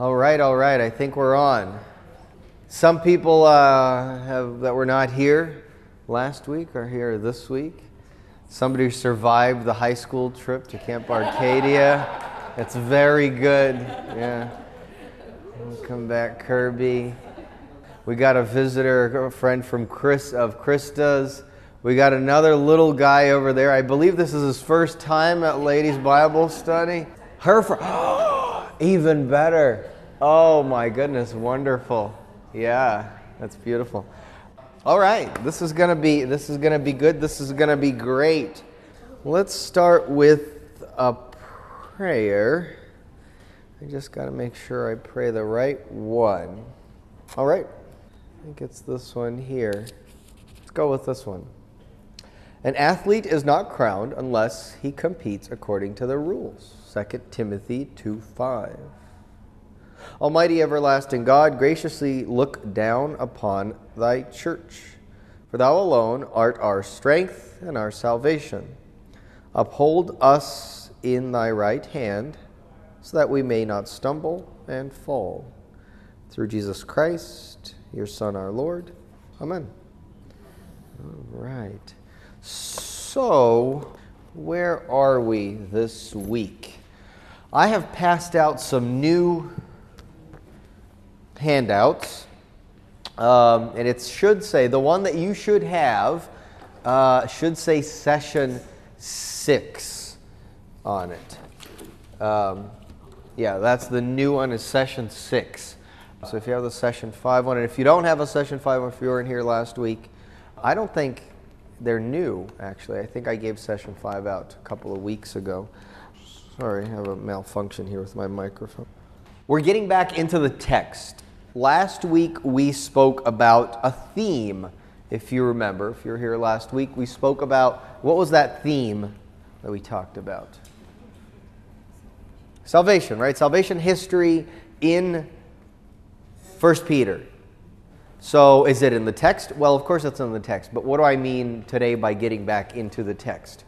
All right, all right. I think we're on. Some people uh, have, that were not here last week are here this week. Somebody survived the high school trip to Camp Arcadia. That's very good. Yeah. Welcome back, Kirby. We got a visitor, a friend from Chris of Krista's. We got another little guy over there. I believe this is his first time at Ladies Bible Study. Her for even better. Oh my goodness, wonderful. Yeah, that's beautiful. All right, this is gonna be this is gonna be good. This is gonna be great. Let's start with a prayer. I just got to make sure I pray the right one. All right, I think it's this one here. Let's go with this one. An athlete is not crowned unless he competes according to the rules. 2 Timothy 2 5. Almighty everlasting God, graciously look down upon thy church. For thou alone art our strength and our salvation. Uphold us in thy right hand, so that we may not stumble and fall. Through Jesus Christ, your Son, our Lord. Amen. All right. So, where are we this week? I have passed out some new handouts, um, and it should say the one that you should have uh, should say session six on it. Um, yeah, that's the new one is session six. So if you have the session five one, and if you don't have a session five one, if you weren't here last week, I don't think they're new, actually. I think I gave session five out a couple of weeks ago. Sorry, I have a malfunction here with my microphone. We're getting back into the text. Last week we spoke about a theme, if you remember. If you were here last week, we spoke about what was that theme that we talked about? Salvation, right? Salvation history in 1 Peter. So, is it in the text? Well, of course it's in the text, but what do I mean today by getting back into the text?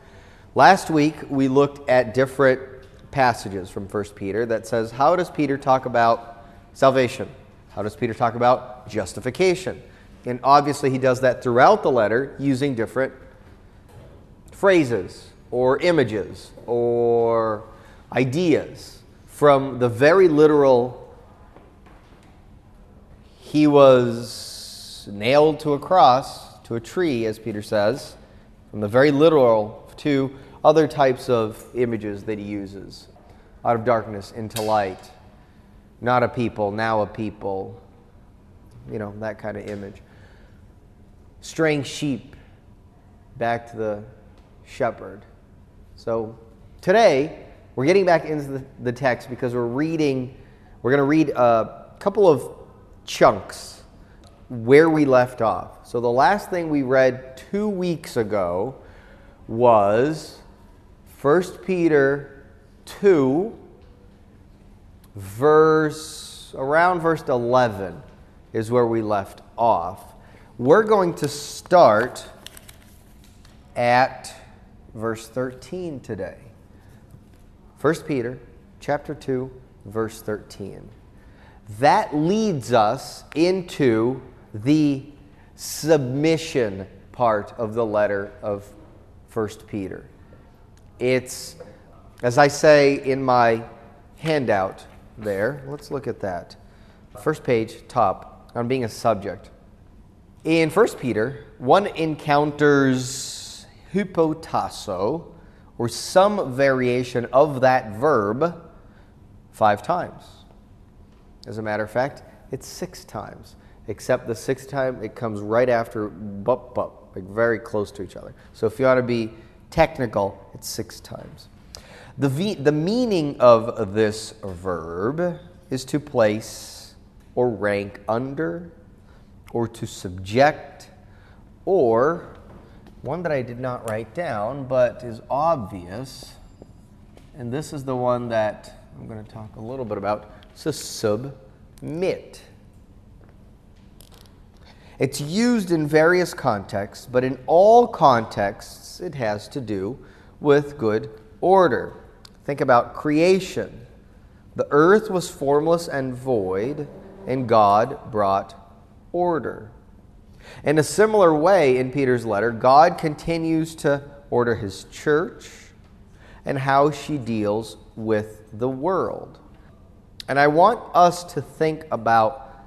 Last week we looked at different passages from 1 Peter that says, how does Peter talk about salvation? How does Peter talk about justification? And obviously he does that throughout the letter using different phrases or images or ideas from the very literal he was nailed to a cross, to a tree, as Peter says, from the very literal to other types of images that he uses out of darkness into light. Not a people, now a people. You know, that kind of image. Straying sheep back to the shepherd. So today, we're getting back into the, the text because we're reading, we're going to read a couple of chunks where we left off. So the last thing we read two weeks ago was 1 Peter 2, verse around verse 11 is where we left off. We're going to start at verse 13 today. 1 Peter chapter 2 verse 13 that leads us into the submission part of the letter of 1 Peter. It's, as I say in my handout there, let's look at that. First page, top, on being a subject. In 1 Peter, one encounters hypotasso, or some variation of that verb, five times. As a matter of fact, it's six times, except the sixth time it comes right after bup bup, like very close to each other. So if you want to be technical, it's six times. The, v, the meaning of this verb is to place or rank under, or to subject, or one that I did not write down but is obvious, and this is the one that I'm going to talk a little bit about so submit. It's used in various contexts, but in all contexts, it has to do with good order. Think about creation. The earth was formless and void, and God brought order. In a similar way, in Peter's letter, God continues to order his church and how she deals with the world. And I want us to think about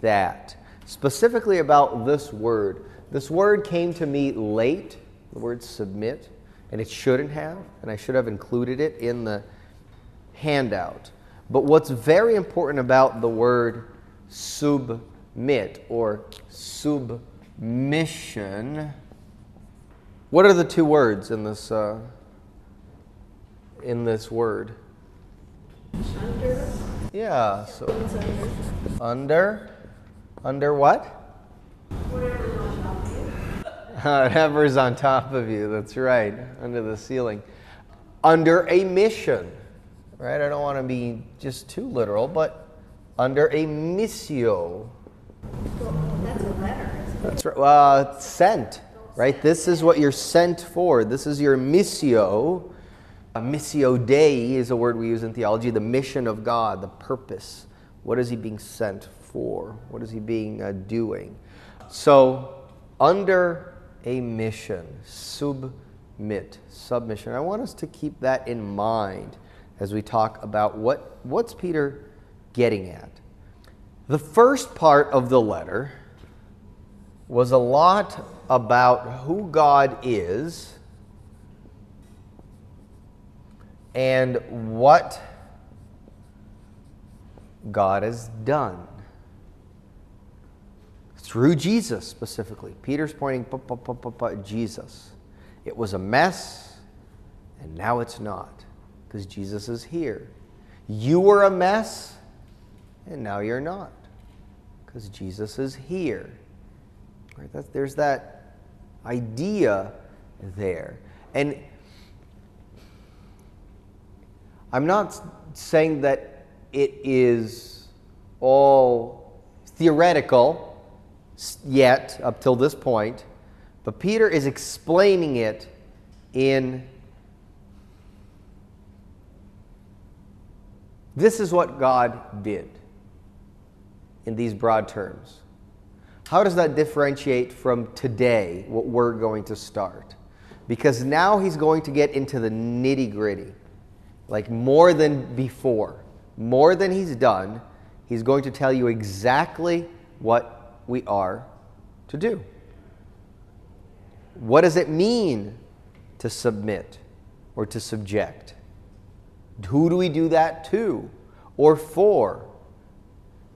that, specifically about this word. This word came to me late, the word submit, and it shouldn't have, and I should have included it in the handout. But what's very important about the word submit or submission, what are the two words in this, uh, in this word? Under. Yeah, so Under. under, under what? Whatever's on top of you. Whatever's on top of you, that's right, under the ceiling. Under a mission, right? I don't want to be just too literal, but under a missio. That's a letter. That's right. Well, sent, right? This is what you're sent for. This is your missio. A missio Dei is a word we use in theology, the mission of God, the purpose. What is he being sent for? What is he being uh, doing? So, under a mission, submit, submission. I want us to keep that in mind as we talk about what, what's Peter getting at. The first part of the letter was a lot about who God is and what God has done. Through Jesus specifically. Peter's pointing Jesus. It was a mess, and now it's not, because Jesus is here. You were a mess, and now you're not, because Jesus is here. Right? That's, there's that idea there. And I'm not saying that it is all theoretical yet up till this point, but Peter is explaining it in this is what God did in these broad terms. How does that differentiate from today, what we're going to start? Because now he's going to get into the nitty gritty, like more than before, more than he's done. He's going to tell you exactly what we are to do. What does it mean to submit or to subject? Who do we do that to or for?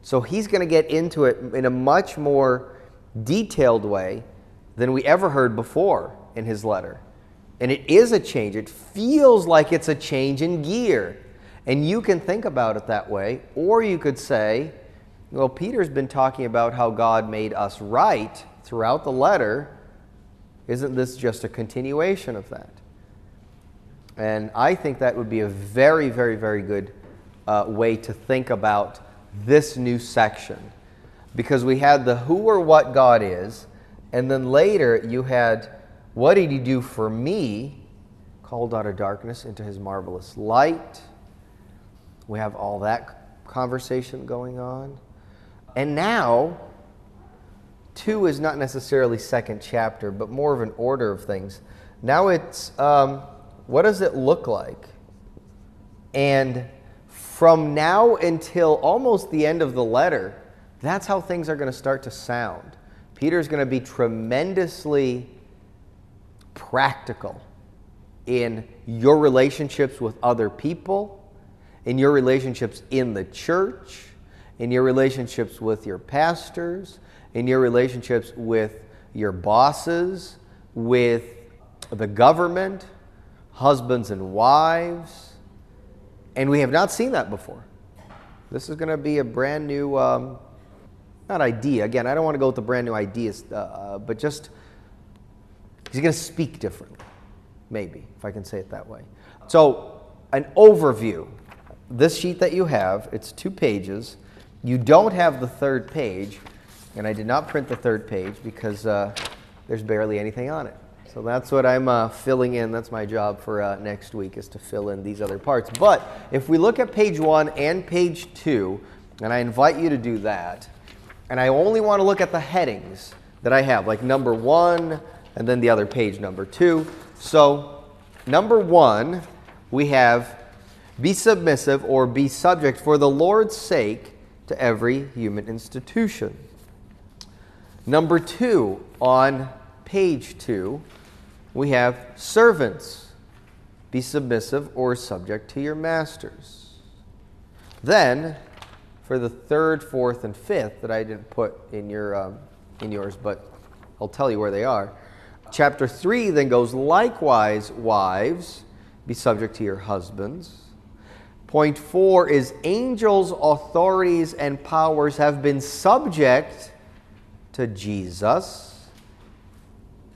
So he's going to get into it in a much more detailed way than we ever heard before in his letter. And it is a change. It feels like it's a change in gear. And you can think about it that way. Or you could say, well, Peter's been talking about how God made us right throughout the letter. Isn't this just a continuation of that? And I think that would be a very, very, very good uh, way to think about this new section. Because we had the who or what God is, and then later you had what did he do for me, called out of darkness into his marvelous light. We have all that conversation going on. And now, two is not necessarily second chapter, but more of an order of things. Now it's um, what does it look like? And from now until almost the end of the letter, that's how things are going to start to sound. Peter's going to be tremendously practical in your relationships with other people, in your relationships in the church, in your relationships with your pastors, in your relationships with your bosses, with the government, husbands and wives. And we have not seen that before. This is going to be a brand new, um, not idea. Again, I don't want to go with the brand new ideas, uh, uh, but just he's going to speak differently, maybe, if I can say it that way. So, an overview. This sheet that you have, it's two pages. You don't have the third page, and I did not print the third page because uh, there's barely anything on it. So that's what I'm uh, filling in. That's my job for uh, next week is to fill in these other parts. But if we look at page one and page two, and I invite you to do that, and I only want to look at the headings that I have, like number one, and then the other page, number two. So, number one, we have be submissive or be subject for the Lord's sake to every human institution. Number two, on page two, we have servants. Be submissive or subject to your masters. Then, for the third, fourth, and fifth that I didn't put in your um, in yours, but I'll tell you where they are. Chapter three then goes likewise, wives, be subject to your husbands. Point four is angels, authorities, and powers have been subject to Jesus.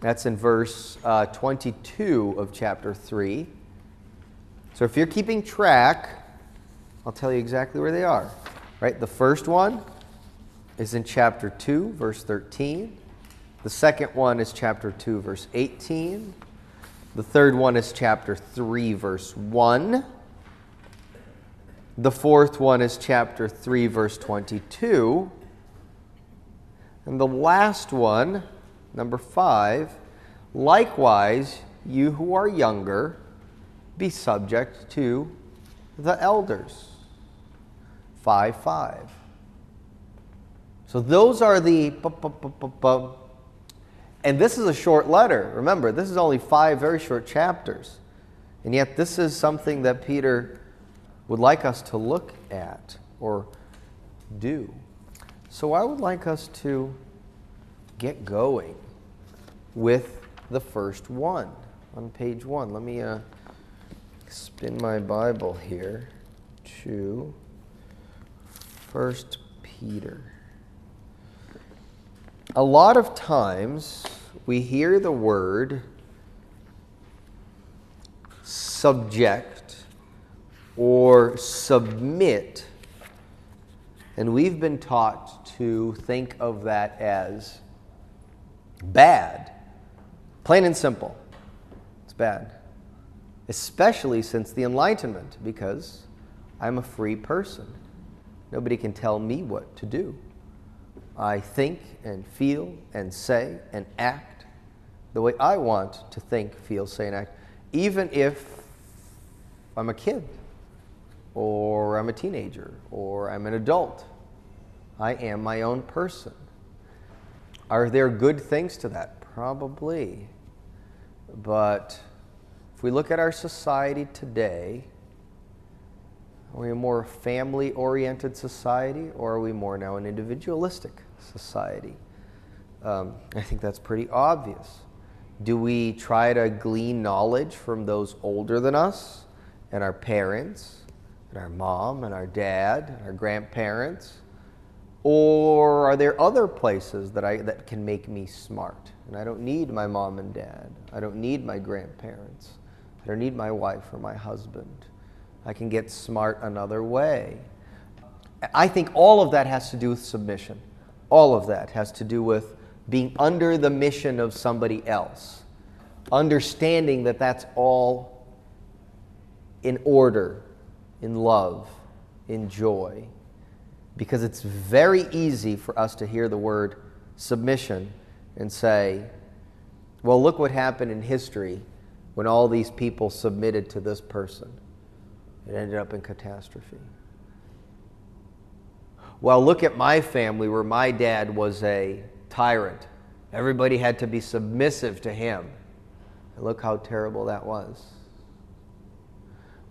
That's in verse uh, 22 of chapter 3. So if you're keeping track, I'll tell you exactly where they are. Right? The first one is in chapter 2, verse 13. The second one is chapter 2, verse 18. The third one is chapter 3, verse 1. The fourth one is chapter 3, verse 22. And the last one, number 5, likewise, you who are younger, be subject to the elders. 5 5. So those are the. And this is a short letter. Remember, this is only five very short chapters. And yet, this is something that Peter would like us to look at or do. So I would like us to get going with the first one on page one. Let me uh, spin my Bible here to First Peter. A lot of times we hear the word subject or submit. And we've been taught to think of that as bad. Plain and simple. It's bad. Especially since the Enlightenment, because I'm a free person. Nobody can tell me what to do. I think and feel and say and act the way I want to think, feel, say, and act, even if I'm a kid or I'm a teenager, or I'm an adult. I am my own person. Are there good things to that? Probably. But if we look at our society today, are we a more family oriented society, or are we more now an individualistic society? Um, I think that's pretty obvious. Do we try to glean knowledge from those older than us and our parents? And our mom and our dad and our grandparents? Or are there other places that, I, that can make me smart? And I don't need my mom and dad. I don't need my grandparents. I don't need my wife or my husband. I can get smart another way. I think all of that has to do with submission. All of that has to do with being under the mission of somebody else, understanding that that's all in order in love, in joy. Because it's very easy for us to hear the word submission and say, well, look what happened in history when all these people submitted to this person. It ended up in catastrophe. Well, look at my family where my dad was a tyrant. Everybody had to be submissive to him. And look how terrible that was.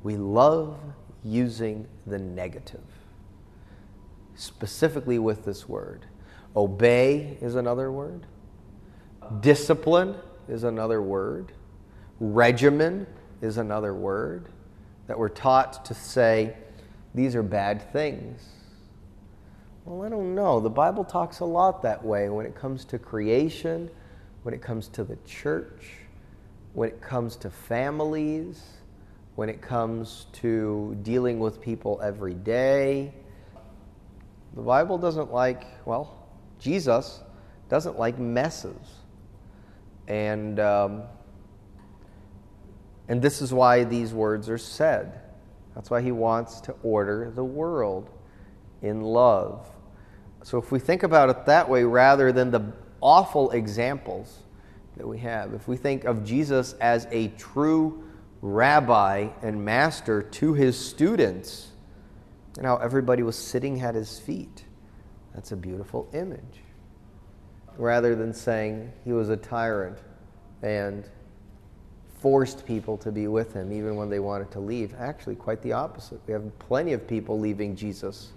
We love using the negative, specifically with this word. Obey is another word, discipline is another word, regimen is another word that we're taught to say these are bad things. Well, I don't know. The Bible talks a lot that way when it comes to creation, when it comes to the church, when it comes to families when it comes to dealing with people every day. The Bible doesn't like, well, Jesus doesn't like messes. And, um, and this is why these words are said. That's why he wants to order the world in love. So if we think about it that way, rather than the awful examples that we have, if we think of Jesus as a true rabbi and master to his students, and how everybody was sitting at his feet, that's a beautiful image. Rather than saying he was a tyrant and forced people to be with him even when they wanted to leave. Actually, quite the opposite. We have plenty of people leaving Jesus,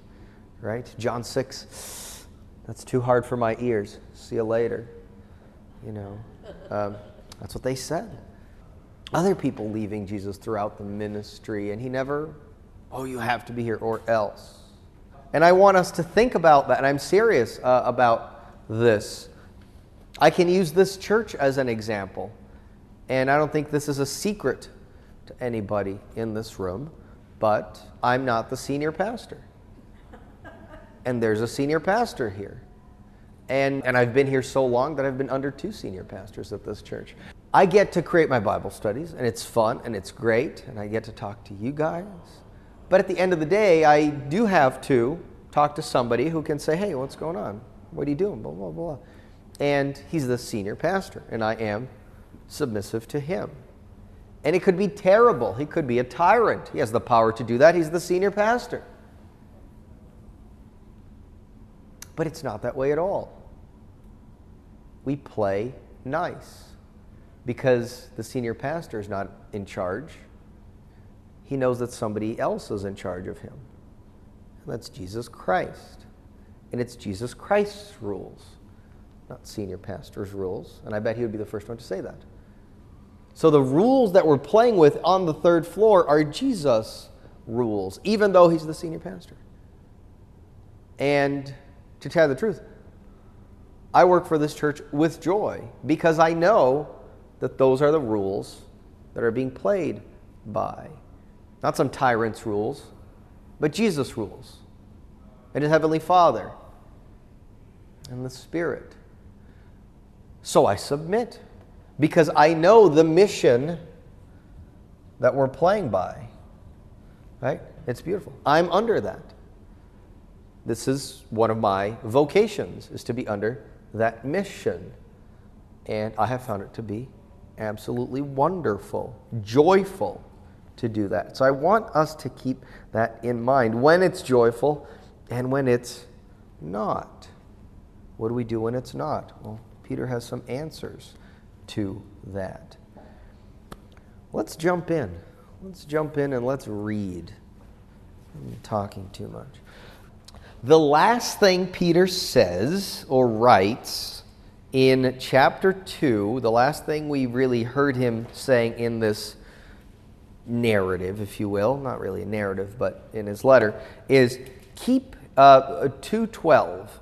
right? John 6, that's too hard for my ears. See you later. You know, um, that's what they said. Other people leaving Jesus throughout the ministry, and he never, oh, you have to be here or else. And I want us to think about that, and I'm serious uh, about this. I can use this church as an example. And I don't think this is a secret to anybody in this room, but I'm not the senior pastor. And there's a senior pastor here. And, and I've been here so long that I've been under two senior pastors at this church. I get to create my Bible studies, and it's fun and it's great, and I get to talk to you guys. But at the end of the day, I do have to talk to somebody who can say, hey, what's going on? What are you doing? Blah, blah, blah. And he's the senior pastor, and I am submissive to him. And it could be terrible. He could be a tyrant. He has the power to do that. He's the senior pastor. But it's not that way at all. We play nice because the senior pastor is not in charge. He knows that somebody else is in charge of him. And that's Jesus Christ. And it's Jesus Christ's rules, not senior pastor's rules. And I bet he would be the first one to say that. So the rules that we're playing with on the third floor are Jesus' rules, even though he's the senior pastor. And to tell you the truth, I work for this church with joy because I know that those are the rules that are being played by. Not some tyrant's rules, but Jesus' rules and his heavenly Father and the Spirit. So I submit because I know the mission that we're playing by. Right? It's beautiful. I'm under that. This is one of my vocations is to be under that mission. And I have found it to be absolutely wonderful, joyful to do that. So I want us to keep that in mind when it's joyful and when it's not. What do we do when it's not? Well, Peter has some answers to that. Let's jump in. Let's jump in and let's read. I'm talking too much. The last thing Peter says or writes in chapter 2, the last thing we really heard him saying in this narrative, if you will, not really a narrative, but in his letter, is keep uh, 212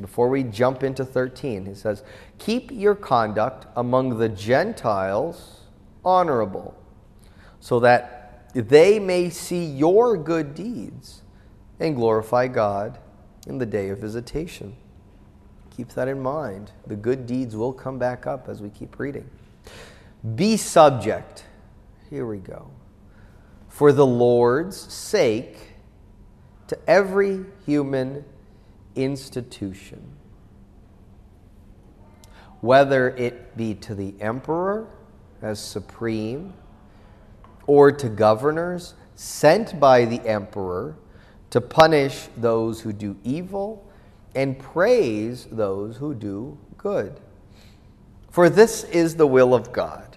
before we jump into 13, he says, Keep your conduct among the Gentiles honorable, so that they may see your good deeds and glorify God in the day of visitation. Keep that in mind. The good deeds will come back up as we keep reading. Be subject. Here we go. For the Lord's sake, to every human institution. Whether it be to the emperor as supreme, or to governors sent by the emperor to punish those who do evil and praise those who do good. For this is the will of God,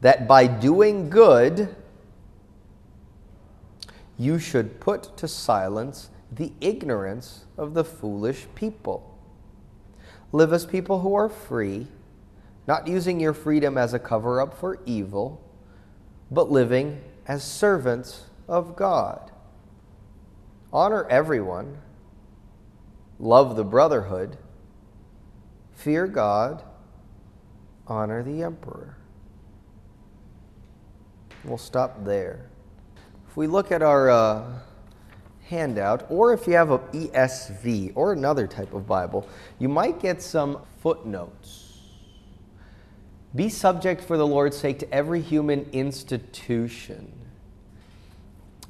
that by doing good, you should put to silence the ignorance of the foolish people. Live as people who are free, not using your freedom as a cover up for evil, but living as servants of God. Honor everyone, love the brotherhood, fear God, honor the emperor. We'll stop there. If we look at our. Uh, handout, or if you have an ESV or another type of Bible, you might get some footnotes. Be subject for the Lord's sake to every human institution.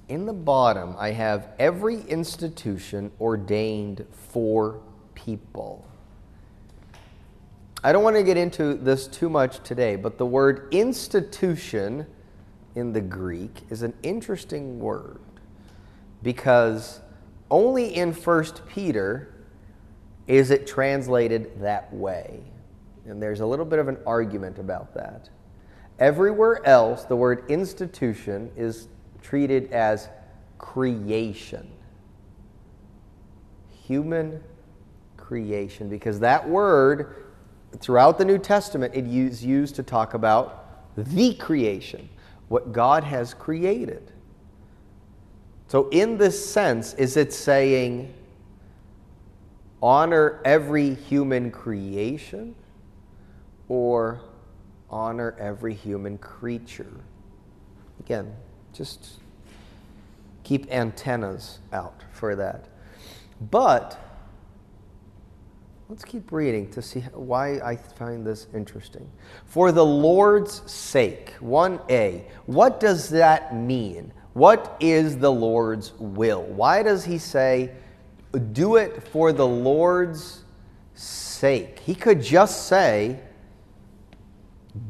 In the bottom, I have every institution ordained for people. I don't want to get into this too much today, but the word institution in the Greek is an interesting word because only in 1 Peter is it translated that way. And there's a little bit of an argument about that. Everywhere else, the word institution is treated as creation. Human creation, because that word, throughout the New Testament, it is used to talk about the creation, what God has created. So, in this sense, is it saying honor every human creation or honor every human creature? Again, just keep antennas out for that. But let's keep reading to see why I find this interesting. For the Lord's sake, 1a, what does that mean? What is the Lord's will? Why does he say, do it for the Lord's sake? He could just say,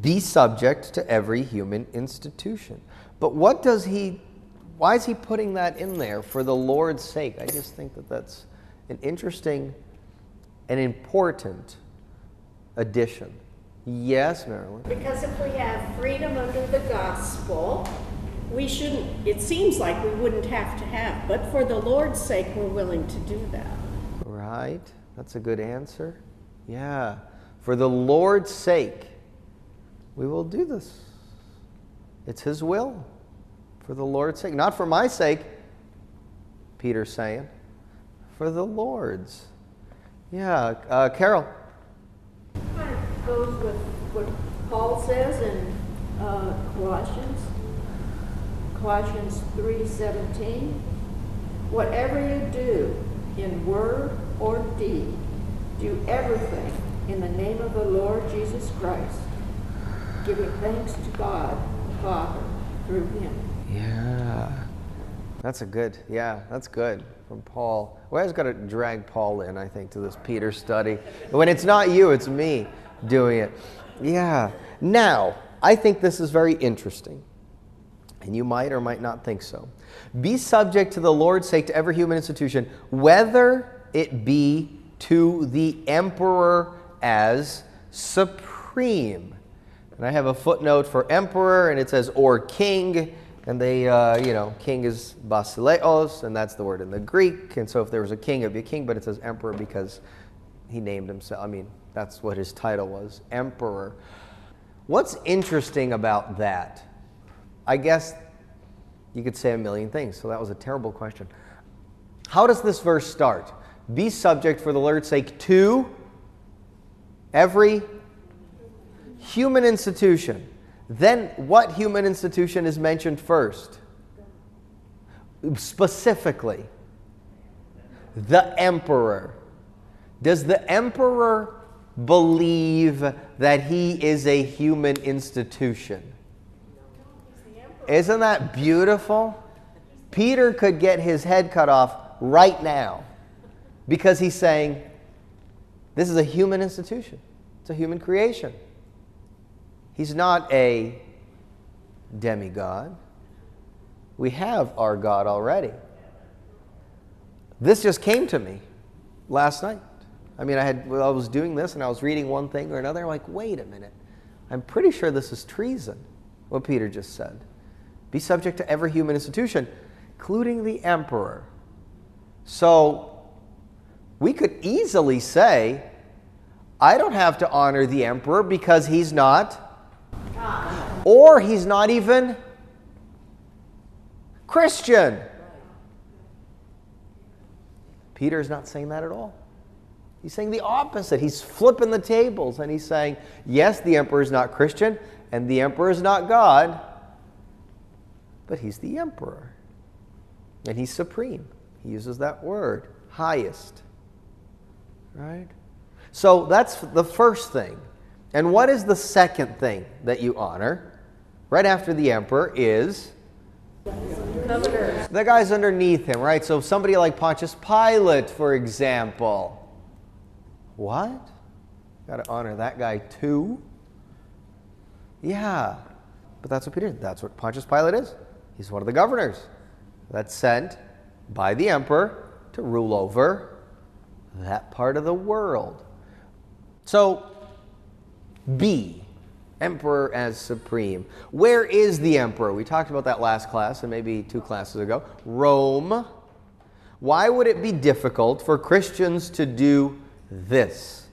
be subject to every human institution. But what does he, why is he putting that in there for the Lord's sake? I just think that that's an interesting and important addition. Yes, Marilyn? Because if we have freedom under the gospel, we shouldn't, it seems like we wouldn't have to have, but for the Lord's sake, we're willing to do that. Right. That's a good answer. Yeah. For the Lord's sake, we will do this. It's His will. For the Lord's sake. Not for my sake, Peter's saying. For the Lord's. Yeah. Uh, Carol. kind of goes with what Paul says in uh, Colossians, Colossians 3:17. Whatever you do in word or deed, do everything in the name of the Lord Jesus Christ, giving thanks to God the Father through him. Yeah. That's a good, yeah, that's good from Paul. We always got to drag Paul in, I think, to this Peter study. When it's not you, it's me doing it. Yeah. Now, I think this is very interesting, and you might or might not think so. Be subject to the Lord's sake to every human institution, whether it be to the emperor as supreme. And I have a footnote for emperor, and it says, or king. And they, uh, you know, king is basileos, and that's the word in the Greek. And so if there was a king, it would be a king, but it says emperor because he named himself. I mean, that's what his title was emperor. What's interesting about that? I guess you could say a million things, so that was a terrible question. How does this verse start? Be subject for the Lord's sake to every human institution. Then, what human institution is mentioned first? Specifically, the emperor. Does the emperor believe that he is a human institution? Isn't that beautiful? Peter could get his head cut off right now because he's saying, This is a human institution, it's a human creation. He's not a demigod. We have our God already. This just came to me last night. I mean, I had well, I was doing this and I was reading one thing or another. I'm like, wait a minute. I'm pretty sure this is treason, what Peter just said. Be subject to every human institution, including the emperor. So we could easily say, I don't have to honor the emperor because he's not or he's not even Christian. Peter is not saying that at all. He's saying the opposite. He's flipping the tables and he's saying, yes, the emperor is not Christian and the emperor is not God, but he's the emperor. And he's supreme. He uses that word, highest. Right? So that's the first thing. And what is the second thing that you honor? Right after the emperor is Governor. the guys underneath him, right? So somebody like Pontius Pilate, for example. What? Got to honor that guy too? Yeah. But that's what Peter did. That's what Pontius Pilate is. He's one of the governors that's sent by the emperor to rule over that part of the world. So, B, emperor as supreme. Where is the emperor? We talked about that last class and maybe two classes ago. Rome. Why would it be difficult for Christians to do this?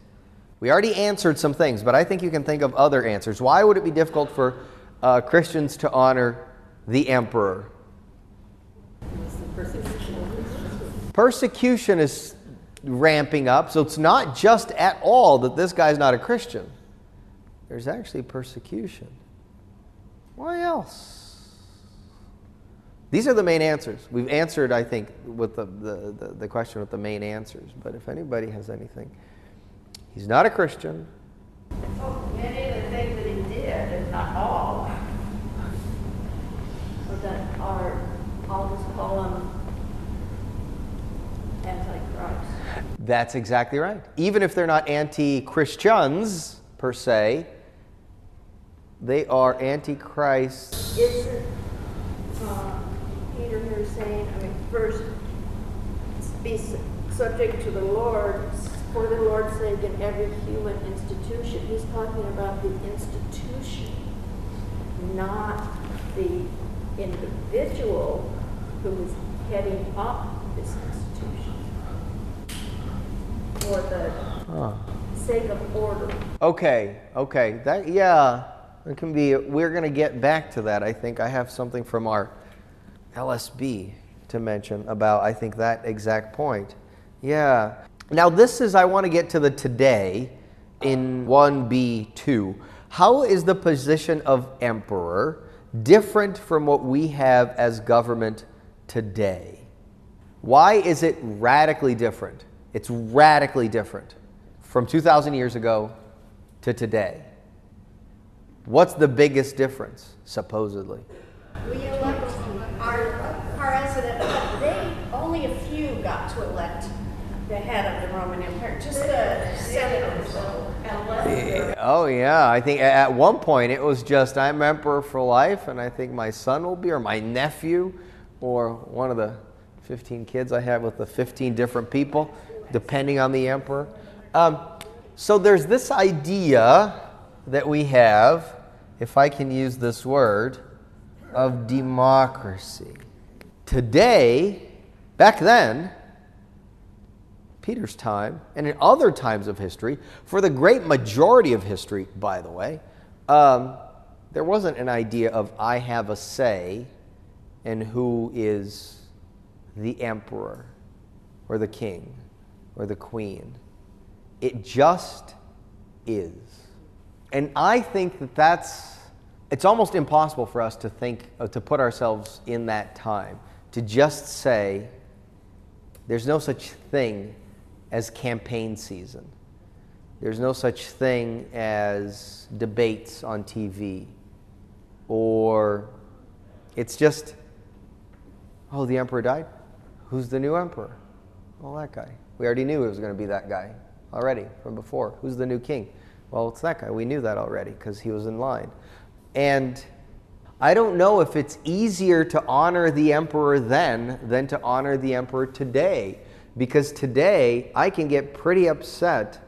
We already answered some things, but I think you can think of other answers. Why would it be difficult for uh, Christians to honor the emperor? Persecution is ramping up, so it's not just at all that this guy's not a Christian. There's actually persecution. Why else? These are the main answers. We've answered, I think, with the, the, the, the question with the main answers. But if anybody has anything, he's not a Christian. Oh, many of the things that he did, if not all, or that are, I'll just call them antichrist. That's exactly right. Even if they're not anti Christians per se, they are antichrist. Isn't, uh, Peter here saying, I mean, first, be subject to the Lord, for the Lord's sake in every human institution. He's talking about the institution, not the individual who's heading up this institution. For the sake of order. Okay, okay. That yeah, it can be. We're going to get back to that. I think I have something from our LSB to mention about. I think that exact point. Yeah. Now this is. I want to get to the today in one B two. How is the position of emperor different from what we have as government today? Why is it radically different? It's radically different from 2,000 years ago to today. What's the biggest difference, supposedly? We elect our president, but they, only a few got to elect the head of the Roman Empire, just the senators. Oh, yeah. I think at one point it was just, I'm emperor for life, and I think my son will be, or my nephew, or one of the 15 kids I have with the 15 different people, depending on the emperor. Um, so there's this idea that we have, if I can use this word, of democracy. Today, back then, Peter's time, and in other times of history, for the great majority of history, by the way, um, there wasn't an idea of I have a say in who is the emperor or the king or the queen. It just is. And I think that that's, it's almost impossible for us to think, uh, to put ourselves in that time, to just say, there's no such thing as campaign season. There's no such thing as debates on TV. Or it's just, oh, the emperor died? Who's the new emperor? Well, that guy. We already knew it was going to be that guy already from before. Who's the new king? Well, it's that guy. We knew that already because he was in line. And I don't know if it's easier to honor the emperor then than to honor the emperor today. Because today I can get pretty upset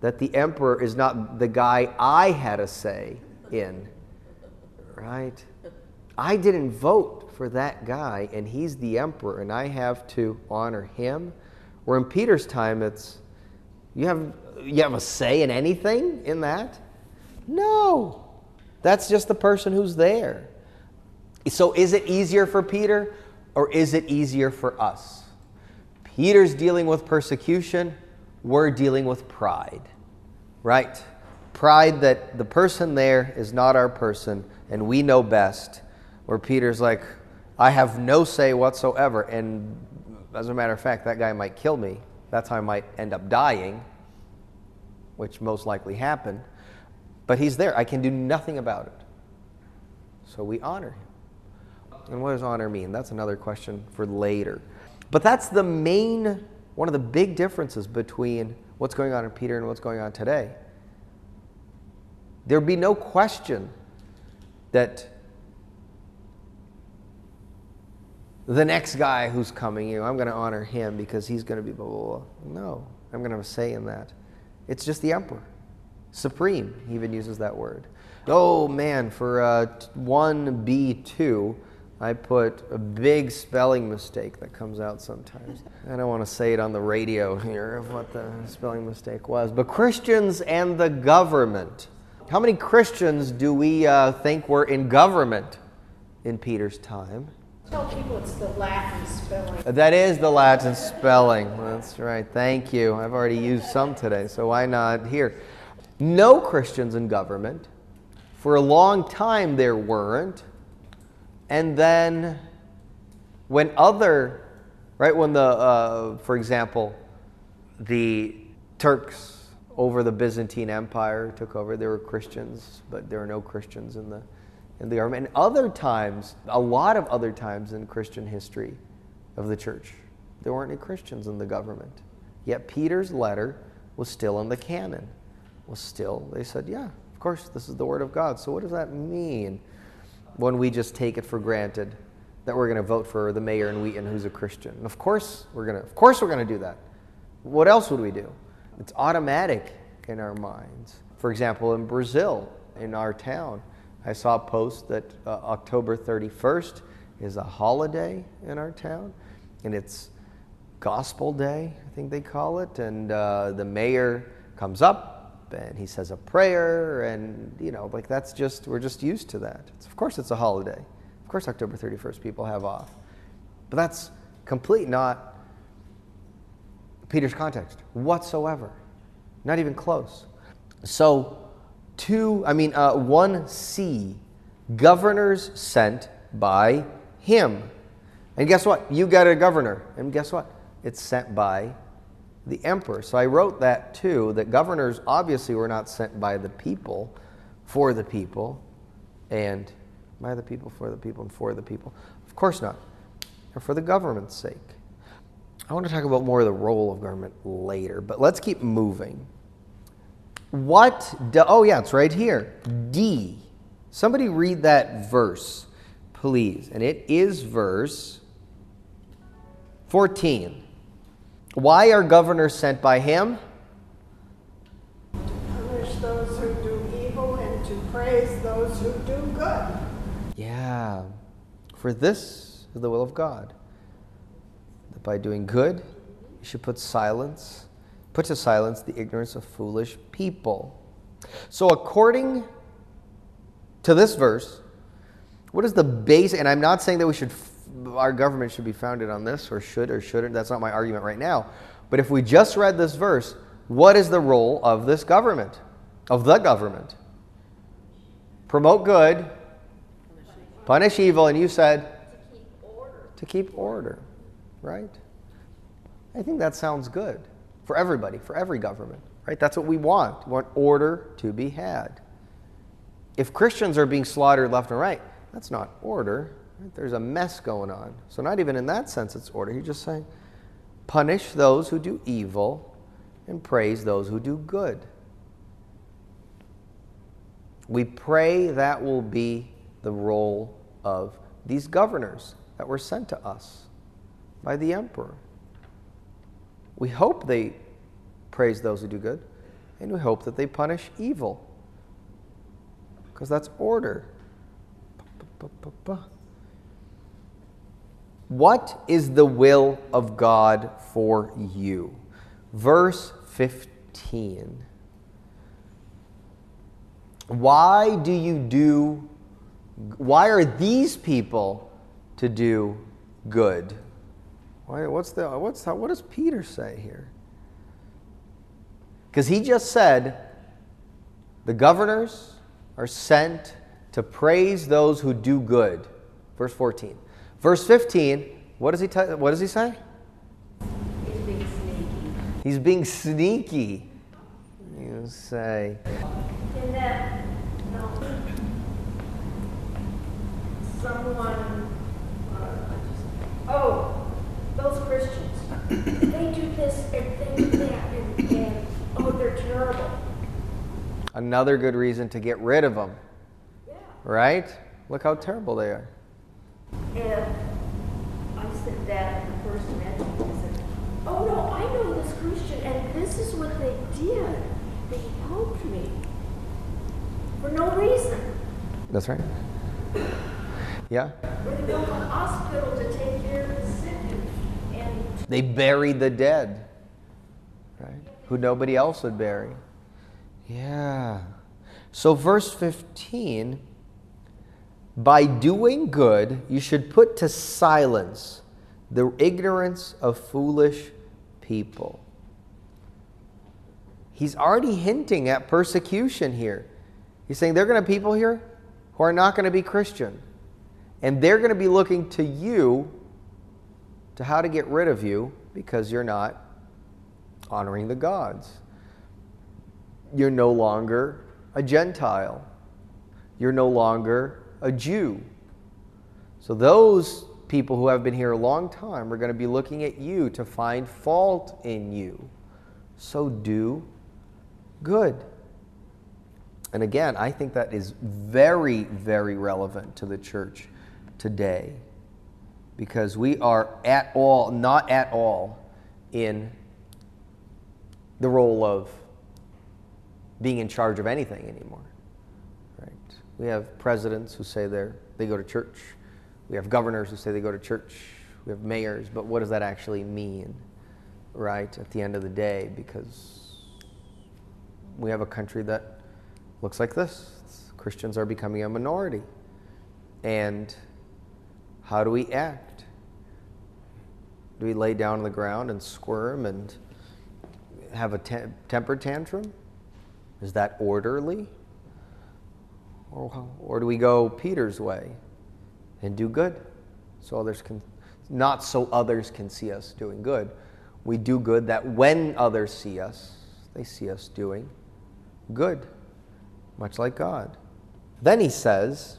that the emperor is not the guy I had a say in. Right? I didn't vote for that guy, and he's the emperor, and I have to honor him. Where in Peter's time, it's you have you have a say in anything in that? No. That's just the person who's there. So is it easier for Peter or is it easier for us? Peter's dealing with persecution, we're dealing with pride. Right? Pride that the person there is not our person and we know best. Where Peter's like, I have no say whatsoever. And as a matter of fact, that guy might kill me. That's how I might end up dying, which most likely happened. But he's there. I can do nothing about it. So we honor him. And what does honor mean? That's another question for later. But that's the main, one of the big differences between what's going on in Peter and what's going on today. There'd be no question that the next guy who's coming, you know, I'm going to honor him because he's going to be blah, blah, blah. No, I'm going to have a say in that. It's just the emperor. Supreme, he even uses that word. Oh man, for uh, 1b2, I put a big spelling mistake that comes out sometimes. I don't want to say it on the radio here of what the spelling mistake was. But Christians and the government. How many Christians do we uh, think were in government in Peter's time? Tell people it's the Latin spelling. That is the Latin spelling. That's right. Thank you. I've already used some today, so why not here? No Christians in government. For a long time, there weren't. And then, when other, right, when the, uh, for example, the Turks over the Byzantine Empire took over, there were Christians, but there were no Christians in the in the government. And other times, a lot of other times in Christian history of the church, there weren't any Christians in the government. Yet Peter's letter was still in the canon. Was still, they said, yeah, of course, this is the word of God. So what does that mean when we just take it for granted that we're going to vote for the mayor in Wheaton who's a Christian? Of course we're going to. Of course we're going to do that. What else would we do? It's automatic in our minds. For example, in Brazil, in our town, I saw a post that uh, October 31st is a holiday in our town, and it's Gospel Day, I think they call it. And uh, the mayor comes up and he says a prayer, and you know, like that's just we're just used to that. It's, of course, it's a holiday. Of course, October 31st people have off, but that's complete not Peter's context whatsoever, not even close. So two, I mean, uh, 1C, governors sent by him. And guess what? You got a governor. And guess what? It's sent by the emperor. So I wrote that too, that governors obviously were not sent by the people, for the people, and by the people, for the people, and for the people. Of course not. Or for the government's sake. I want to talk about more of the role of government later, but let's keep moving. What, do, oh yeah, it's right here. D. Somebody read that verse, please. And it is verse 14. Why are governors sent by him? To punish those who do evil and to praise those who do good. Yeah. For this is the will of God. That by doing good, you should put silence put to silence the ignorance of foolish people. So, according to this verse, what is the base? And I'm not saying that we should, our government should be founded on this or should or shouldn't. That's not my argument right now. But if we just read this verse, what is the role of this government, of the government? Promote good, punish evil, and you said To keep order. to keep order, right? I think that sounds good for everybody, for every government, right? That's what we want. We want order to be had. If Christians are being slaughtered left and right, that's not order. Right? There's a mess going on. So, not even in that sense, it's order. He's just saying, punish those who do evil and praise those who do good. We pray that will be the role of these governors that were sent to us by the emperor. We hope they praise those who do good, and we hope that they punish evil. Because that's order. What is the will of God for you? Verse 15. Why do you do, why are these people to do good? Why, what's the, what's, what does Peter say here? Because he just said the governors are sent to praise those who do good. Verse 14. Verse 15, what does he, t- what does he say? He's being sneaky. He's being sneaky. You say. In that, no, someone, uh, oh, those Christians, they do this and they do that and, and, oh, they're terrible. Another good reason to get rid of them, Yeah. right? Look how terrible they are. And I said that in the first mention, I said, oh no, I know this Christian and this is what they did. They helped me for no reason. That's right. Yeah. They built a hospital to take care of the sick and, and They buried the dead, right? Who nobody else would bury. Yeah. So, verse 15 by doing good, you should put to silence the ignorance of foolish people. He's already hinting at persecution here. He's saying there are going to be people here who are not going to be Christian. And they're going to be looking to you to how to get rid of you because you're not honoring the gods. You're no longer a Gentile. You're no longer a Jew. So, those people who have been here a long time are going to be looking at you to find fault in you. So, do good. And again, I think that is very, very relevant to the church today because we are at all, not at all, in the role of being in charge of anything anymore. Right? We have presidents who say they they go to church. We have governors who say they go to church. We have mayors, but what does that actually mean, right? At the end of the day, because we have a country that looks like this. Christians are becoming a minority. And how do we act? Do we lay down on the ground and squirm and have a te- temper tantrum? Is that orderly? Or, or do we go Peter's way and do good so others can not so others can see us doing good. We do good that when others see us, they see us doing good, much like God. Then he says,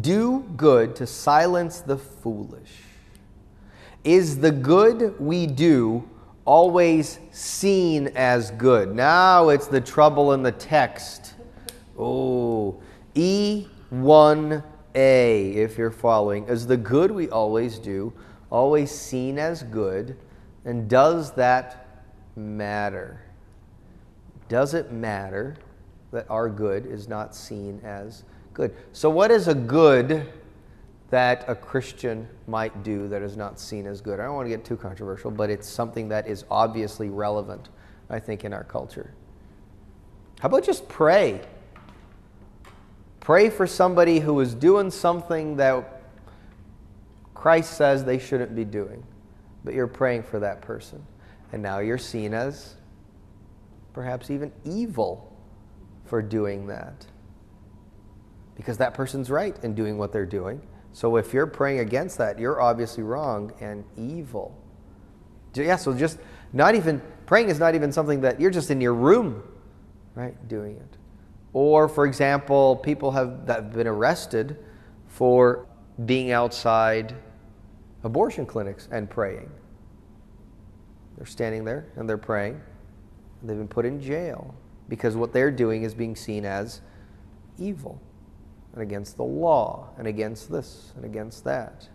Do good to silence the foolish. Is the good we do always seen as good? Now it's the trouble in the text. Oh, E1A, if you're following, is the good we always do always seen as good? And does that matter? Does it matter that our good is not seen as good? So, what is a good that a Christian might do that is not seen as good? I don't want to get too controversial, but it's something that is obviously relevant, I think, in our culture. How about just pray? Pray for somebody who is doing something that Christ says they shouldn't be doing, but you're praying for that person. And now you're seen as perhaps even evil for doing that. Because that person's right in doing what they're doing. So if you're praying against that, you're obviously wrong and evil. Yeah, so just not even, praying is not even something that you're just in your room, right, doing it. Or, for example, people have, that have been arrested for being outside abortion clinics and praying. They're standing there and they're praying. They've been put in jail because what they're doing is being seen as evil and against the law and against this and against that.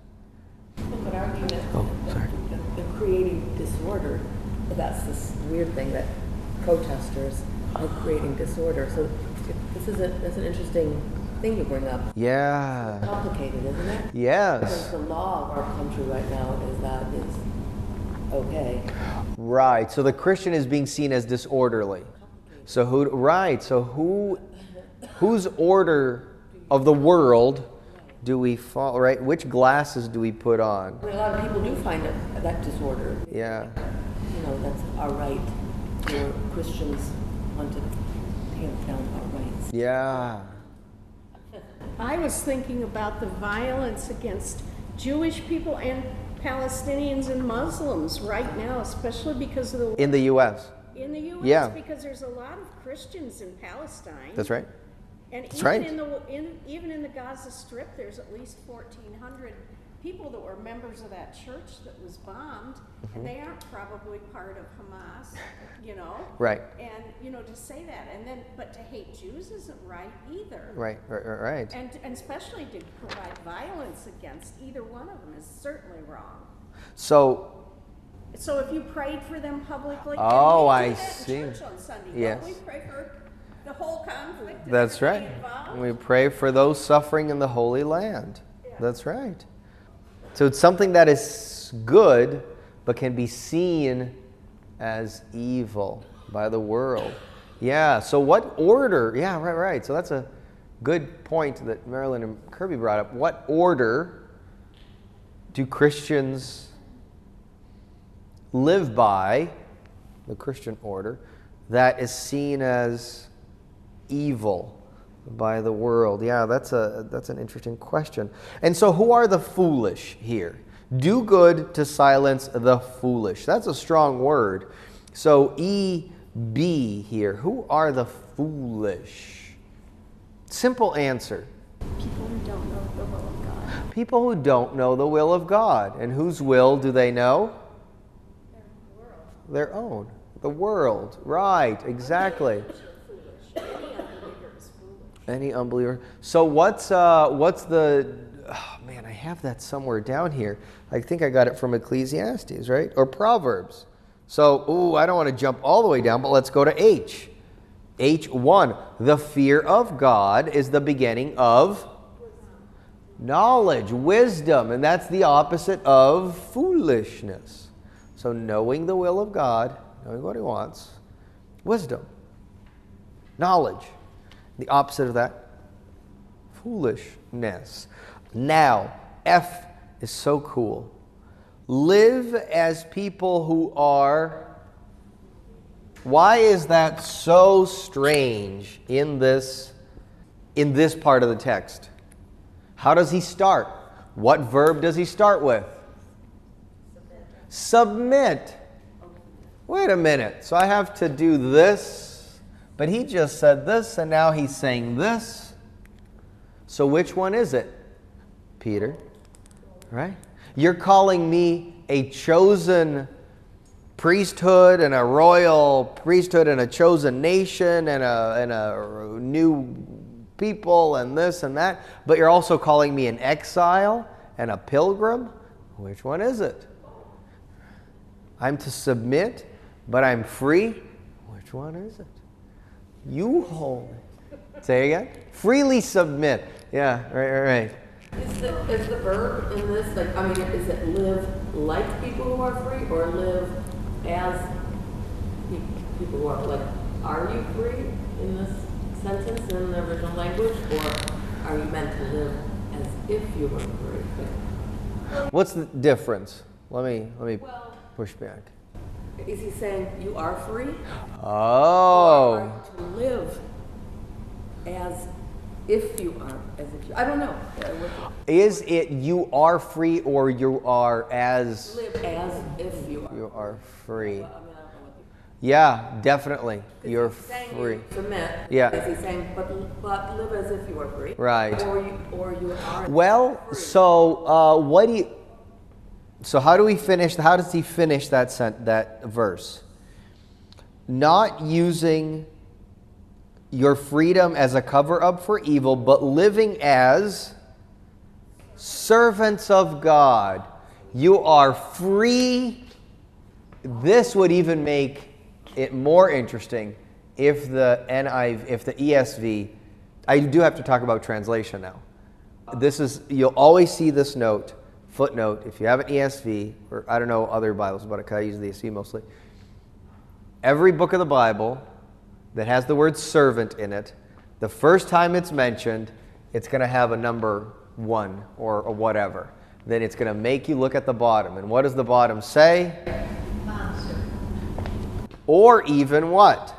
One could argue that Oh, sorry. the creating disorder, that's this weird thing that protesters are creating disorder. So this is a, that's an interesting thing you bring up. Yeah. Complicated, isn't it? Yes. Because the law of our country right now is that is okay. Right. So the Christian is being seen as disorderly. So who right. So who whose order of the world do we follow, right? Which glasses do we put on? I mean, a lot of people do find it, that disorder. Yeah. You know, that's our right. Where Christians want to tamp down our rights. Yeah. I was thinking about the violence against Jewish people and Palestinians and Muslims right now, especially because of the In the US. In the U.S., Yeah. because there's a lot of Christians in Palestine. That's right. And That's even right. in the, in, even in the Gaza Strip, there's at least fourteen hundred people that were members of that church that was bombed, Mm-hmm. and they aren't probably part of Hamas, you know? Right. And, you know, to say that, and then, but to hate Jews isn't right either. Right, right, right, right. And, and especially to provide violence against either one of them is certainly wrong. So, So if you prayed for them publicly, Oh, I do that in see. church on Sunday, Yes. don't we pray for the whole conflict? that's right. We pray for those suffering in the Holy Land. That's right. So it's something that is good, but can be seen as evil by the world. Yeah, so what order? Yeah, right, right. So that's a good point that Marilyn and Kirby brought up. What order do Christians live by, the Christian order, that is seen as evil by the world? Yeah, that's a that's an interesting question. And so who are the foolish here? Do good to silence the foolish. That's a strong word. So E B here. Who are the foolish? Simple answer. People who don't know the will of God. People who don't know the will of God. And whose will do they know? Their own. The world. Right, exactly. Any unbeliever. So what's uh, what's the oh, man? I have that somewhere down here. I think I got it from Ecclesiastes, right? Or Proverbs. So ooh, I don't want to jump all the way down, but let's go to H. H one. The fear of God is the beginning of knowledge, wisdom, and that's the opposite of foolishness. So knowing the will of God, knowing what He wants, wisdom, knowledge. The opposite of that, foolishness. Now, F is so cool. Live as people who are. Why is that so strange in this in this part of the text? How does he start? What verb does he start with? Submit. Wait a minute. So I have to do this, but he just said this, and now he's saying this. So which one is it? Peter. Right? You're calling me a chosen priesthood and a royal priesthood and a chosen nation and a, and a new people and this and that, but you're also calling me an exile and a pilgrim? Which one is it? I'm to submit, but I'm free? Which one is it? You hold. It. Say again? Freely submit. Yeah, right, right, right. Is the, is the verb in this, like, I mean, is it live like people who are free or live as people who are, like, are you free in this sentence in the original language? Or are you meant to live as if you were free? What's the difference? Let me let me Well- push back. Is he saying you are free? Oh. To live as if you are, as if you, I don't know. Is it you are free or you are as Live as if you are. you are free? I mean, I don't know what the- Yeah, definitely. You're free. Submit. Yeah. Is he saying, but, but live as if you are free? Right. Or you, or you are. Well, so uh, what do you? So how do we finish? How does he finish that sent, that verse? Not using your freedom as a cover up for evil, but living as servants of God. You are free. This would even make it more interesting if the NIV, if the ESV. I do have to talk about translation now. This is you'll always see this note footnote if you have an ESV or I don't know other Bibles, but I use the ESV mostly. Every book of the Bible that has the word servant in it, the first time it's mentioned, it's going to have a number one or a whatever. Then it's going to make you look at the bottom. And what does the bottom say? Or even what?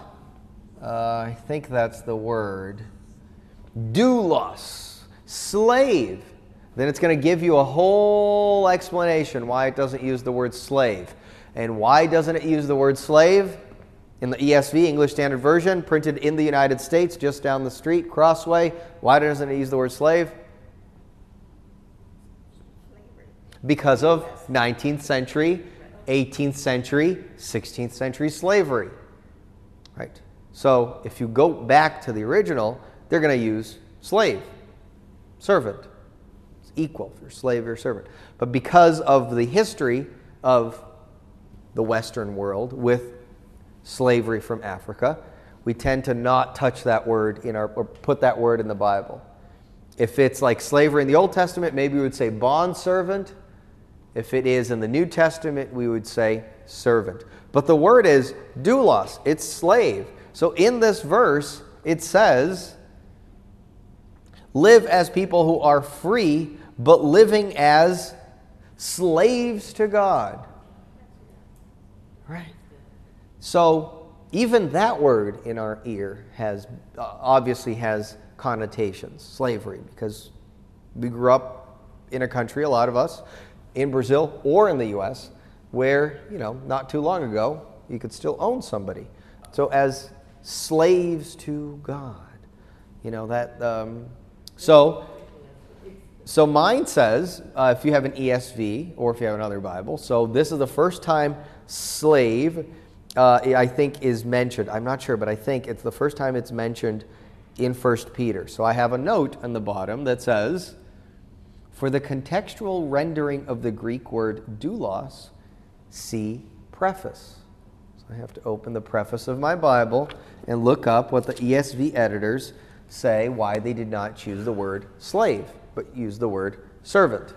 Uh, I think that's the word. Doulos, slave. Then it's going to give you a whole explanation why it doesn't use the word slave. And why doesn't it use the word slave? In the ESV, English Standard Version, printed in the United States, just down the street, Crossway, why doesn't it use the word slave? Because of 19th century, 18th century, 16th century slavery. Right? So if you go back to the original, they're going to use slave, servant. Equal for slave or servant. But because of the history of the Western world with slavery from Africa, we tend to not touch that word in our or put that word in the Bible. If it's like slavery in the Old Testament, maybe we would say bond servant. If it is in the New Testament, we would say servant. But the word is doulos, it's slave. So in this verse, it says, live as people who are free, but living as slaves to God. Right. So even that word in our ear has uh, obviously has connotations, slavery, because we grew up in a country, a lot of us, in Brazil or in the U.S., where you know not too long ago you could still own somebody. So as slaves to God, you know that. Um, so so mine says, uh, if you have an ESV or if you have another Bible, so this is the first time slave, uh, I think, is mentioned. I'm not sure, but I think it's the first time it's mentioned in 1 Peter. So I have a note on the bottom that says, for the contextual rendering of the Greek word doulos, see preface. So I have to open the preface of my Bible and look up what the ESV editors say why they did not choose the word slave but use the word servant.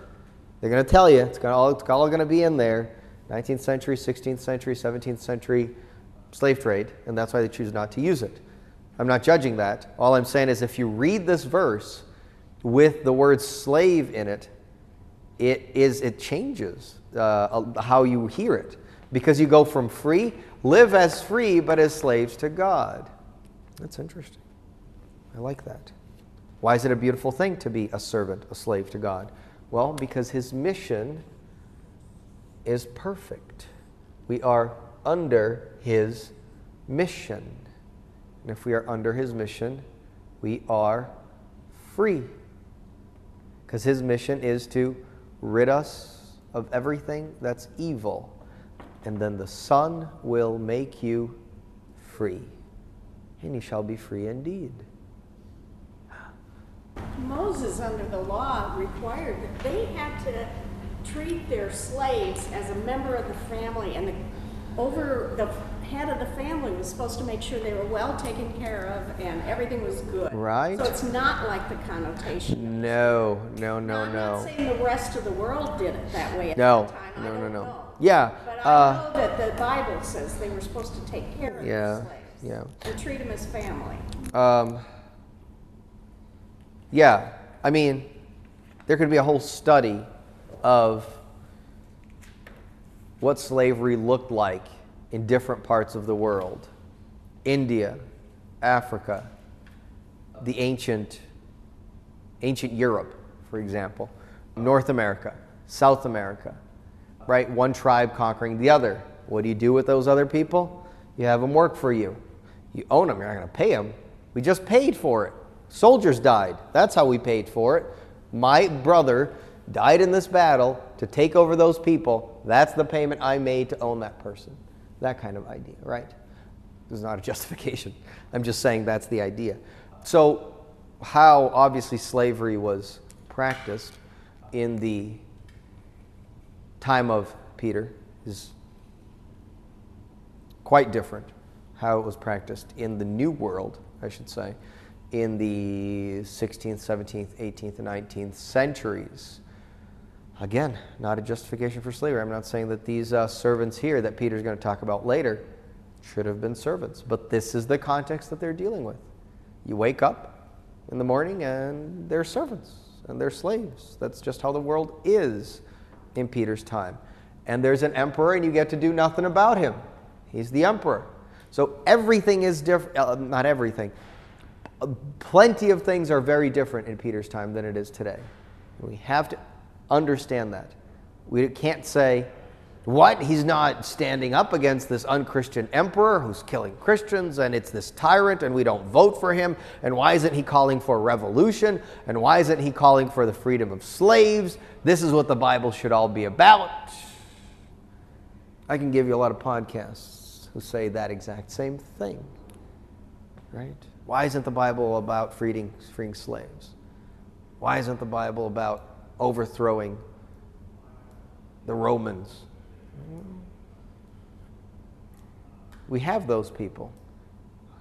They're going to tell you, it's, all, it's all going to be in there 19th century, 16th century, 17th century slave trade, and that's why they choose not to use it. I'm not judging that. All I'm saying is if you read this verse with the word slave in it, it is it changes uh, how you hear it because you go from free, live as free, but as slaves to God. That's interesting. I like that. Why is it a beautiful thing to be a servant, a slave to God? Well, because his mission is perfect. We are under his mission. And if we are under his mission, we are free. Because his mission is to rid us of everything that's evil. And then the Son will make you free. And you shall be free indeed. Moses, under the law, required that they had to treat their slaves as a member of the family, and the, over the head of the family was supposed to make sure they were well taken care of and everything was good. Right. So it's not like the connotation. No, no, no, I'm no. not saying the rest of the world did it that way at No, that time. No, no, no. know. Yeah. But uh, I know that the Bible says they were supposed to take care of Yeah, their slaves. yeah. And treat them as family. Um, yeah, I mean, there could be a whole study of what slavery looked like in different parts of the world India, Africa, the ancient, ancient Europe, for example, North America, South America, right? One tribe conquering the other. What do you do with those other people? You have them work for you. You own them, you're not going to pay them. We just paid for it. Soldiers died. That's how we paid for it. My brother died in this battle to take over those people. That's the payment I made to own that person. That kind of idea, right? This is not a justification. I'm just saying that's the idea. So, how obviously slavery was practiced in the time of Peter is quite different. How it was practiced in the New World, I should say, in the 16th, 17th, 18th, and 19th centuries. Again, not a justification for slavery. I'm not saying that these uh, servants here that Peter's going to talk about later should have been servants, but this is the context that they're dealing with. You wake up in the morning and they're servants and they're slaves. That's just how the world is in Peter's time. And there's an emperor, and you get to do nothing about him. He's the emperor. So everything is different, uh, not everything. Plenty of things are very different in Peter's time than it is today. We have to understand that. We can't say, What? He's not standing up against this unchristian emperor who's killing Christians, and it's this tyrant, and we don't vote for him. And why isn't he calling for revolution? And why isn't he calling for the freedom of slaves? This is what the Bible should all be about. I can give you a lot of podcasts who say that exact same thing. Right? Why isn't the Bible about freeing, freeing slaves? Why isn't the Bible about overthrowing the Romans? We have those people.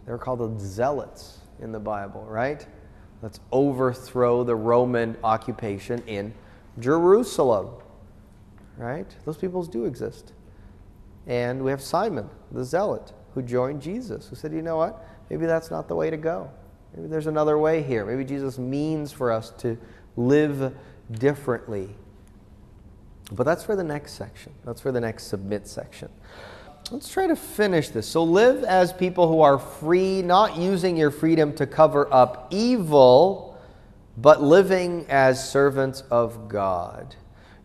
They're called the zealots in the Bible, right? Let's overthrow the Roman occupation in Jerusalem, right? Those peoples do exist. And we have Simon, the zealot, who joined Jesus, who said, you know what? Maybe that's not the way to go. Maybe there's another way here. Maybe Jesus means for us to live differently. But that's for the next section. That's for the next submit section. Let's try to finish this. So, live as people who are free, not using your freedom to cover up evil, but living as servants of God.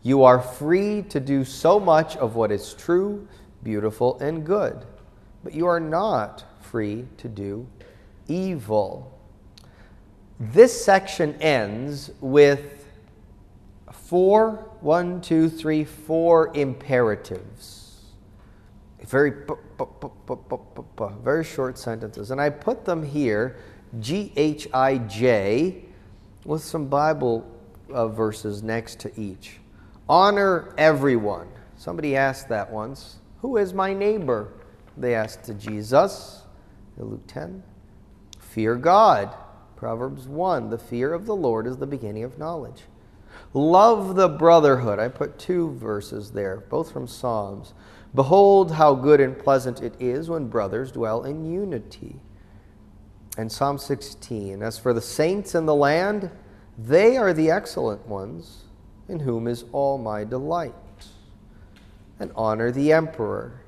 You are free to do so much of what is true, beautiful, and good, but you are not free to do evil. This section ends with four, one, two, three, four imperatives. Very, very short sentences. And I put them here, G H I J, with some Bible uh, verses next to each. Honor everyone. Somebody asked that once. Who is my neighbor? They asked to Jesus. Luke 10. Fear God. Proverbs 1. The fear of the Lord is the beginning of knowledge. Love the brotherhood. I put two verses there, both from Psalms. Behold, how good and pleasant it is when brothers dwell in unity. And Psalm 16 As for the saints in the land, they are the excellent ones, in whom is all my delight. And honor the emperor.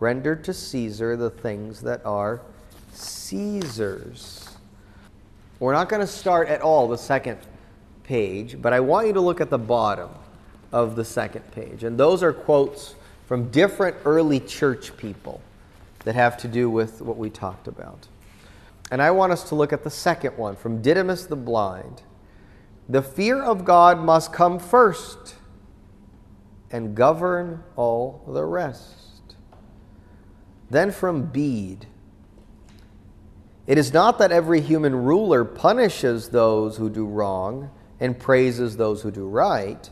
Render to Caesar the things that are Caesar's. We're not going to start at all the second page, but I want you to look at the bottom of the second page. And those are quotes from different early church people that have to do with what we talked about. And I want us to look at the second one from Didymus the Blind. The fear of God must come first and govern all the rest. Then from Bede, it is not that every human ruler punishes those who do wrong and praises those who do right,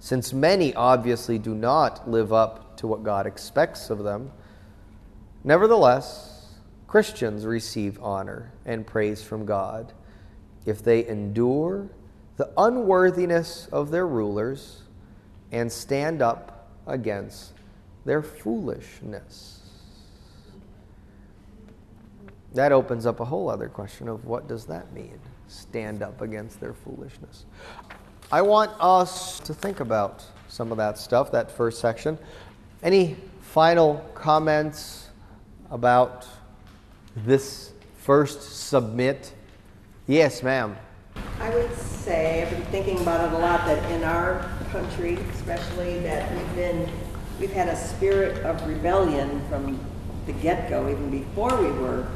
since many obviously do not live up to what God expects of them. Nevertheless, Christians receive honor and praise from God if they endure the unworthiness of their rulers and stand up against their foolishness. That opens up a whole other question of what does that mean? Stand up against their foolishness. I want us to think about some of that stuff, that first section. Any final comments about this first submit? Yes, ma'am. I would say, I've been thinking about it a lot, that in our country, especially, that we've been, we've had a spirit of rebellion from the get-go, even before we were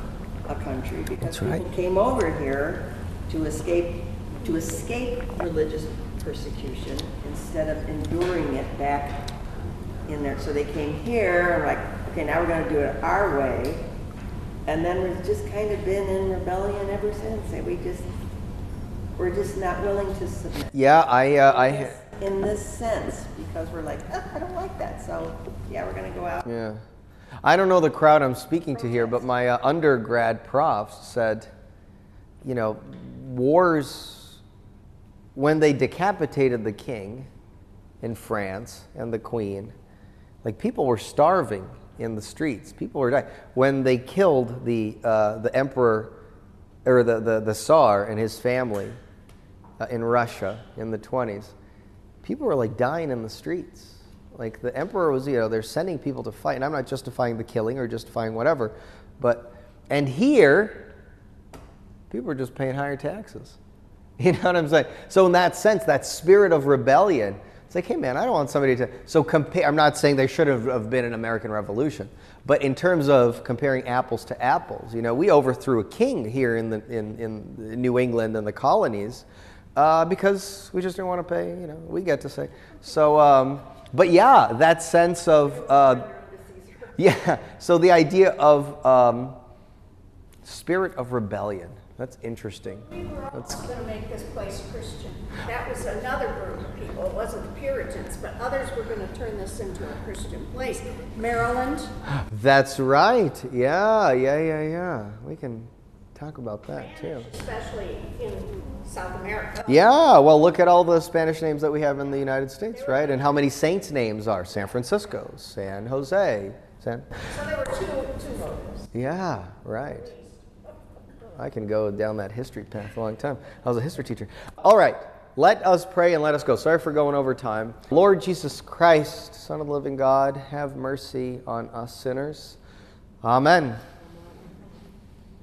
a country, because right. people came over here to escape, to escape religious persecution instead of enduring it back in there. So they came here and like, okay, now we're going to do it our way. And then we've just kind of been in rebellion ever since. And we just, we're just not willing to submit. Yeah, I, uh, I. In this sense, because we're like, oh, I don't like that. So yeah, we're going to go out. Yeah. I don't know the crowd I'm speaking to here, but my uh, undergrad prof said, you know, wars, when they decapitated the king in France and the queen, like people were starving in the streets. People were dying. When they killed the, uh, the emperor, or the, the, the Tsar and his family uh, in Russia in the 20s, people were like dying in the streets. Like the emperor was, you know, they're sending people to fight. And I'm not justifying the killing or justifying whatever. But, and here, people are just paying higher taxes. You know what I'm saying? So, in that sense, that spirit of rebellion, It's like, hey man, I don't want somebody to. So compare. I'm not saying they should have, have been an American Revolution, but in terms of comparing apples to apples, you know, we overthrew a king here in the in, in New England and the colonies uh, because we just didn't want to pay. You know, we get to say. So, um, but yeah, that sense of uh, yeah. So the idea of um, spirit of rebellion. That's interesting. We were That's- also gonna make this place Christian. That was another group of people, it wasn't the Puritans, but others were gonna turn this into a Christian place. Maryland, That's right. Yeah, yeah, yeah, yeah. We can talk about that too. especially in South America. Yeah, well, look at all the Spanish names that we have in the United States, right? And how many saints' names are San Francisco, San Jose, San. So there were two, two motives. Yeah, right. I can go down that history path a long time. I was a history teacher. All right, let us pray and let us go. Sorry for going over time. Lord Jesus Christ, Son of the living God, have mercy on us sinners. Amen.